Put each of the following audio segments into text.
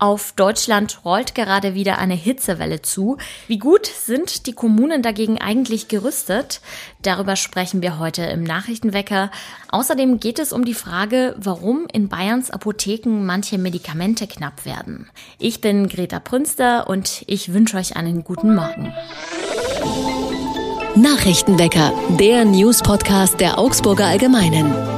Auf Deutschland rollt gerade wieder eine Hitzewelle zu. Wie gut sind die Kommunen dagegen eigentlich gerüstet? Darüber sprechen wir heute im Nachrichtenwecker. Außerdem geht es um die Frage, warum in Bayerns Apotheken manche Medikamente knapp werden. Ich bin Greta Prünster und ich wünsche euch einen guten Morgen. Nachrichtenwecker, der News-Podcast der Augsburger Allgemeinen.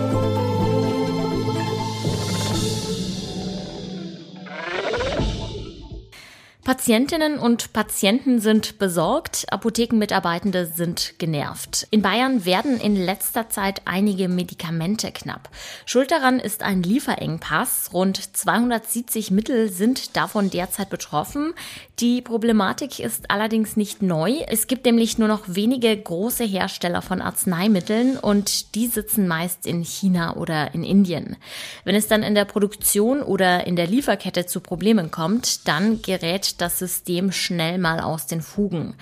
Patientinnen und Patienten sind besorgt, Apothekenmitarbeitende sind genervt. In Bayern werden in letzter Zeit einige Medikamente knapp. Schuld daran ist ein Lieferengpass. Rund 270 Mittel sind davon derzeit betroffen. Die Problematik ist allerdings nicht neu. Es gibt nämlich nur noch wenige große Hersteller von Arzneimitteln und die sitzen meist in China oder in Indien. Wenn es dann in der Produktion oder in der Lieferkette zu Problemen kommt, dann gerät das System schnell mal aus den Fugen.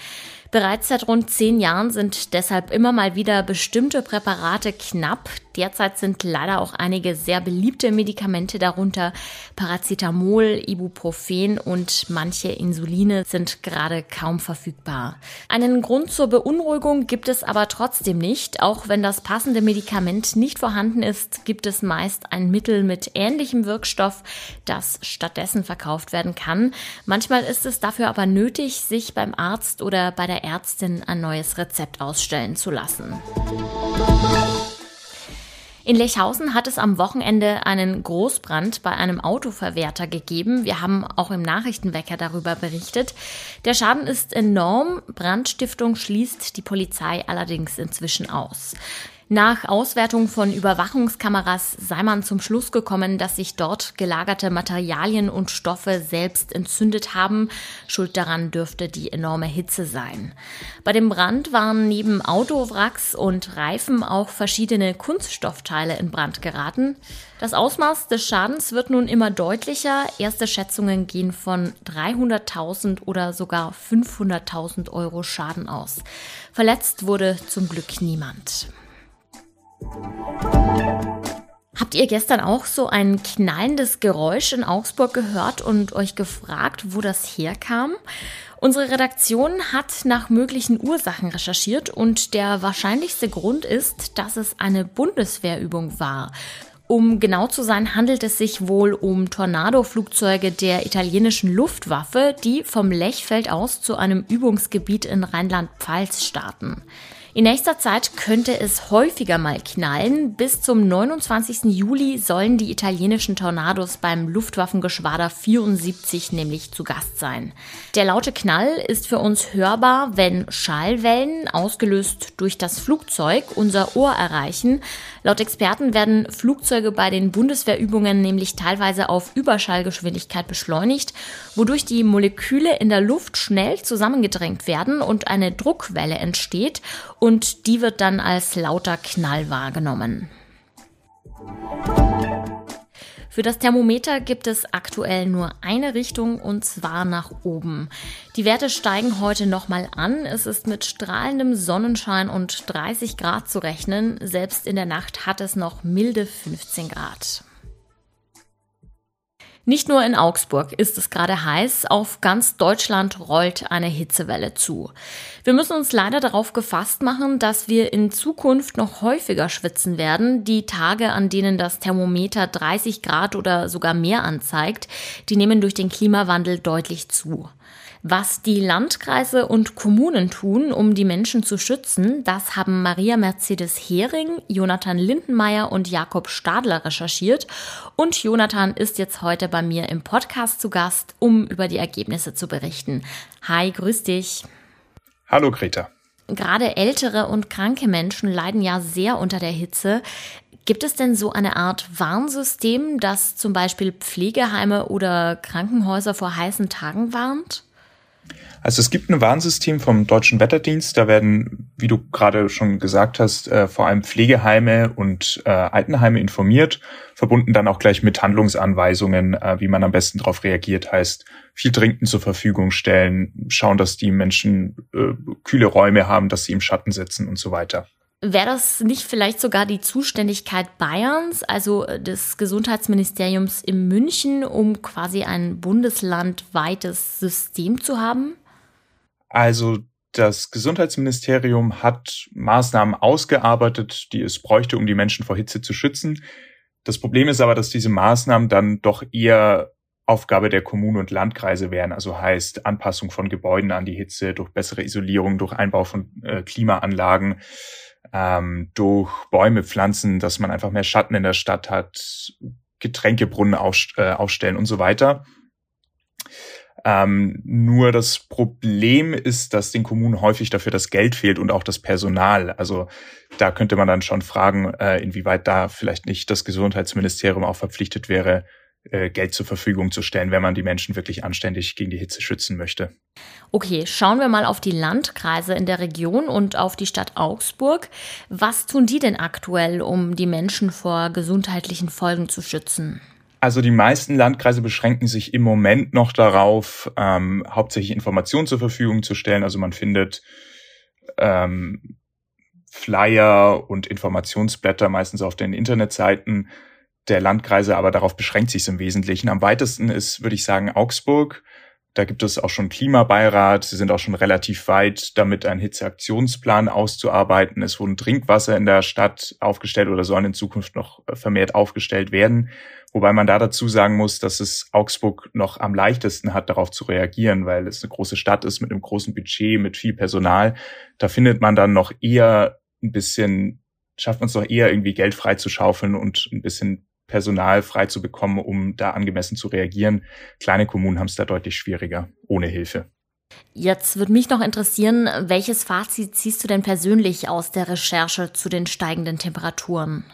Bereits seit rund zehn Jahren sind deshalb immer mal wieder bestimmte Präparate knapp. Derzeit sind leider auch einige sehr beliebte Medikamente darunter. Paracetamol, Ibuprofen und manche Insuline sind gerade kaum verfügbar. Einen Grund zur Beunruhigung gibt es aber trotzdem nicht. Auch wenn das passende Medikament nicht vorhanden ist, gibt es meist ein Mittel mit ähnlichem Wirkstoff, das stattdessen verkauft werden kann. Manchmal ist es dafür aber nötig, sich beim Arzt oder bei der Ärztin ein neues Rezept ausstellen zu lassen. In Lechhausen hat es am Wochenende einen Großbrand bei einem Autoverwerter gegeben. Wir haben auch im Nachrichtenwecker darüber berichtet. Der Schaden ist enorm. Brandstiftung schließt die Polizei allerdings inzwischen aus. Nach Auswertung von Überwachungskameras sei man zum Schluss gekommen, dass sich dort gelagerte Materialien und Stoffe selbst entzündet haben. Schuld daran dürfte die enorme Hitze sein. Bei dem Brand waren neben Autowracks und Reifen auch verschiedene Kunststoffteile in Brand geraten. Das Ausmaß des Schadens wird nun immer deutlicher. Erste Schätzungen gehen von 300.000 oder sogar 500.000 Euro Schaden aus. Verletzt wurde zum Glück niemand. Habt ihr gestern auch so ein knallendes Geräusch in Augsburg gehört und euch gefragt, wo das herkam? Unsere Redaktion hat nach möglichen Ursachen recherchiert und der wahrscheinlichste Grund ist, dass es eine Bundeswehrübung war. Um genau zu sein, handelt es sich wohl um Tornado-Flugzeuge der italienischen Luftwaffe, die vom Lechfeld aus zu einem Übungsgebiet in Rheinland-Pfalz starten. In nächster Zeit könnte es häufiger mal knallen. Bis zum 29. Juli sollen die italienischen Tornados beim Luftwaffengeschwader 74 nämlich zu Gast sein. Der laute Knall ist für uns hörbar, wenn Schallwellen, ausgelöst durch das Flugzeug, unser Ohr erreichen. Laut Experten werden Flugzeuge bei den Bundeswehrübungen nämlich teilweise auf Überschallgeschwindigkeit beschleunigt, wodurch die Moleküle in der Luft schnell zusammengedrängt werden und eine Druckwelle entsteht und die wird dann als lauter Knall wahrgenommen. Für das Thermometer gibt es aktuell nur eine Richtung und zwar nach oben. Die Werte steigen heute nochmal an. Es ist mit strahlendem Sonnenschein und 30 Grad zu rechnen. Selbst in der Nacht hat es noch milde 15 Grad. Nicht nur in Augsburg ist es gerade heiß, auf ganz Deutschland rollt eine Hitzewelle zu. Wir müssen uns leider darauf gefasst machen, dass wir in Zukunft noch häufiger schwitzen werden. Die Tage, an denen das Thermometer 30 Grad oder sogar mehr anzeigt, die nehmen durch den Klimawandel deutlich zu. Was die Landkreise und Kommunen tun, um die Menschen zu schützen, das haben Maria Mercedes Hering, Jonathan Lindenmeier und Jakob Stadler recherchiert. Und Jonathan ist jetzt heute bei mir im Podcast zu Gast, um über die Ergebnisse zu berichten. Hi, grüß dich. Hallo, Greta. Gerade ältere und kranke Menschen leiden ja sehr unter der Hitze. Gibt es denn so eine Art Warnsystem, das zum Beispiel Pflegeheime oder Krankenhäuser vor heißen Tagen warnt? Also es gibt ein Warnsystem vom Deutschen Wetterdienst. Da werden, wie du gerade schon gesagt hast, äh, vor allem Pflegeheime und äh, Altenheime informiert, verbunden dann auch gleich mit Handlungsanweisungen, äh, wie man am besten darauf reagiert. Heißt, viel Trinken zur Verfügung stellen, schauen, dass die Menschen äh, kühle Räume haben, dass sie im Schatten sitzen und so weiter. Wäre das nicht vielleicht sogar die Zuständigkeit Bayerns, also des Gesundheitsministeriums in München, um quasi ein bundeslandweites System zu haben? Also das Gesundheitsministerium hat Maßnahmen ausgearbeitet, die es bräuchte, um die Menschen vor Hitze zu schützen. Das Problem ist aber, dass diese Maßnahmen dann doch eher Aufgabe der Kommunen und Landkreise wären, also heißt Anpassung von Gebäuden an die Hitze durch bessere Isolierung, durch Einbau von äh, Klimaanlagen, ähm, durch Bäume pflanzen, dass man einfach mehr Schatten in der Stadt hat, Getränkebrunnen auf, äh, aufstellen und so weiter. Ähm, nur das Problem ist, dass den Kommunen häufig dafür das Geld fehlt und auch das Personal. Also da könnte man dann schon fragen, äh, inwieweit da vielleicht nicht das Gesundheitsministerium auch verpflichtet wäre, äh, Geld zur Verfügung zu stellen, wenn man die Menschen wirklich anständig gegen die Hitze schützen möchte. Okay, schauen wir mal auf die Landkreise in der Region und auf die Stadt Augsburg. Was tun die denn aktuell, um die Menschen vor gesundheitlichen Folgen zu schützen? Also die meisten Landkreise beschränken sich im Moment noch darauf, ähm, hauptsächlich Informationen zur Verfügung zu stellen. Also man findet ähm, Flyer und Informationsblätter meistens auf den Internetseiten der Landkreise, aber darauf beschränkt sich es im Wesentlichen. Am weitesten ist, würde ich sagen, Augsburg. Da gibt es auch schon Klimabeirat. Sie sind auch schon relativ weit, damit einen Hitzeaktionsplan auszuarbeiten. Es wurden Trinkwasser in der Stadt aufgestellt oder sollen in Zukunft noch vermehrt aufgestellt werden. Wobei man da dazu sagen muss, dass es Augsburg noch am leichtesten hat, darauf zu reagieren, weil es eine große Stadt ist mit einem großen Budget, mit viel Personal. Da findet man dann noch eher ein bisschen, schafft man es doch eher irgendwie Geld frei zu schaufeln und ein bisschen Personal frei zu bekommen, um da angemessen zu reagieren. Kleine Kommunen haben es da deutlich schwieriger, ohne Hilfe. Jetzt würde mich noch interessieren, welches Fazit ziehst du denn persönlich aus der Recherche zu den steigenden Temperaturen?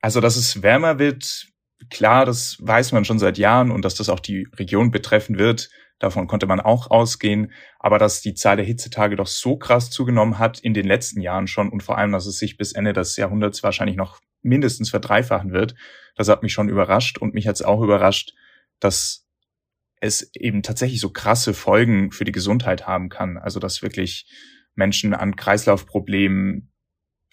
Also, dass es wärmer wird, klar, das weiß man schon seit Jahren und dass das auch die Region betreffen wird, davon konnte man auch ausgehen. Aber dass die Zahl der Hitzetage doch so krass zugenommen hat in den letzten Jahren schon und vor allem, dass es sich bis Ende des Jahrhunderts wahrscheinlich noch mindestens verdreifachen wird. Das hat mich schon überrascht und mich hat es auch überrascht, dass es eben tatsächlich so krasse Folgen für die Gesundheit haben kann. Also dass wirklich Menschen an Kreislaufproblemen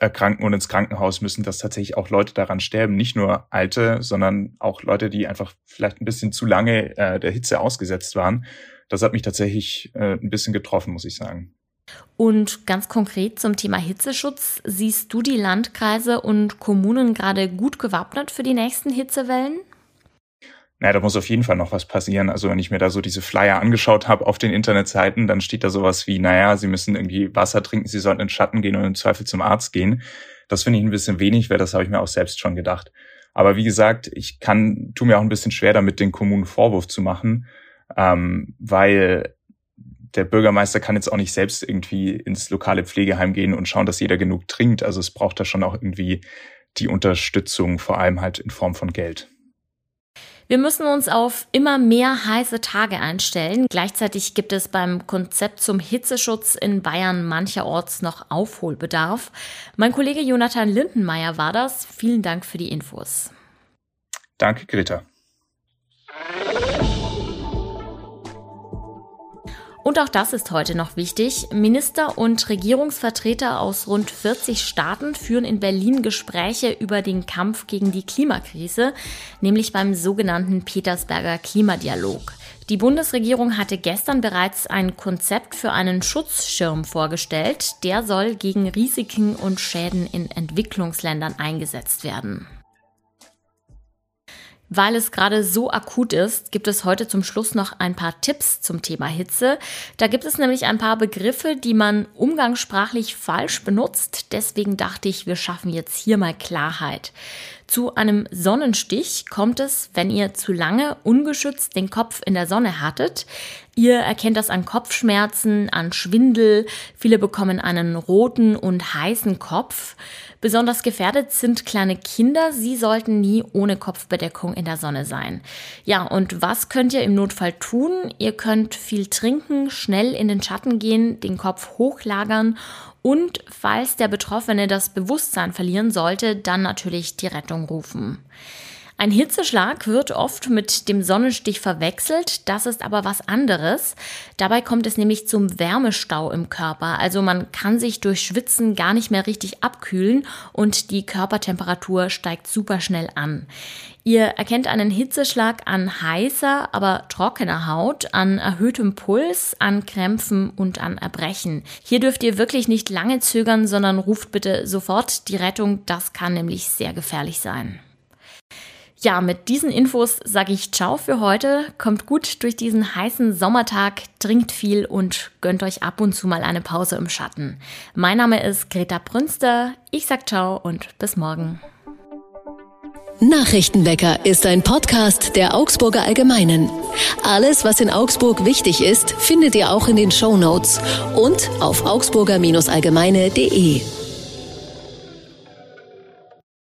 erkranken und ins Krankenhaus müssen, dass tatsächlich auch Leute daran sterben. Nicht nur Alte, sondern auch Leute, die einfach vielleicht ein bisschen zu lange äh, der Hitze ausgesetzt waren. Das hat mich tatsächlich äh, ein bisschen getroffen, muss ich sagen. Und ganz konkret zum Thema Hitzeschutz, siehst du die Landkreise und Kommunen gerade gut gewappnet für die nächsten Hitzewellen? Naja, da muss auf jeden Fall noch was passieren. Also wenn ich mir da so diese Flyer angeschaut habe auf den Internetseiten, dann steht da sowas wie, naja, sie müssen irgendwie Wasser trinken, sie sollten in den Schatten gehen und im Zweifel zum Arzt gehen. Das finde ich ein bisschen wenig, weil das habe ich mir auch selbst schon gedacht. Aber wie gesagt, ich kann, tu mir auch ein bisschen schwer damit, den Kommunen Vorwurf zu machen, ähm, weil der Bürgermeister kann jetzt auch nicht selbst irgendwie ins lokale Pflegeheim gehen und schauen, dass jeder genug trinkt. Also es braucht da schon auch irgendwie die Unterstützung, vor allem halt in Form von Geld. Wir müssen uns auf immer mehr heiße Tage einstellen. Gleichzeitig gibt es beim Konzept zum Hitzeschutz in Bayern mancherorts noch Aufholbedarf. Mein Kollege Jonathan Lindenmeier war das. Vielen Dank für die Infos. Danke, Greta. Und auch das ist heute noch wichtig. Minister und Regierungsvertreter aus rund 40 Staaten führen in Berlin Gespräche über den Kampf gegen die Klimakrise, nämlich beim sogenannten Petersberger Klimadialog. Die Bundesregierung hatte gestern bereits ein Konzept für einen Schutzschirm vorgestellt. Der soll gegen Risiken und Schäden in Entwicklungsländern eingesetzt werden. Weil es gerade so akut ist, gibt es heute zum Schluss noch ein paar Tipps zum Thema Hitze. Da gibt es nämlich ein paar Begriffe, die man umgangssprachlich falsch benutzt. Deswegen dachte ich, wir schaffen jetzt hier mal Klarheit. Zu einem Sonnenstich kommt es, wenn ihr zu lange ungeschützt den Kopf in der Sonne hattet. Ihr erkennt das an Kopfschmerzen, an Schwindel. Viele bekommen einen roten und heißen Kopf. Besonders gefährdet sind kleine Kinder. Sie sollten nie ohne Kopfbedeckung in der Sonne sein. Ja, und was könnt ihr im Notfall tun? Ihr könnt viel trinken, schnell in den Schatten gehen, den Kopf hochlagern und falls der Betroffene das Bewusstsein verlieren sollte, dann natürlich die Rettung rufen. Ein Hitzeschlag wird oft mit dem Sonnenstich verwechselt, das ist aber was anderes. Dabei kommt es nämlich zum Wärmestau im Körper, also man kann sich durch Schwitzen gar nicht mehr richtig abkühlen und die Körpertemperatur steigt super schnell an. Ihr erkennt einen Hitzeschlag an heißer, aber trockener Haut, an erhöhtem Puls, an Krämpfen und an Erbrechen. Hier dürft ihr wirklich nicht lange zögern, sondern ruft bitte sofort die Rettung, das kann nämlich sehr gefährlich sein. Ja, mit diesen Infos sage ich Ciao für heute. Kommt gut durch diesen heißen Sommertag, trinkt viel und gönnt euch ab und zu mal eine Pause im Schatten. Mein Name ist Greta Brünster. Ich sag Ciao und bis morgen. Nachrichtenwecker ist ein Podcast der Augsburger Allgemeinen. Alles, was in Augsburg wichtig ist, findet ihr auch in den Show Notes und auf augsburger-allgemeine.de.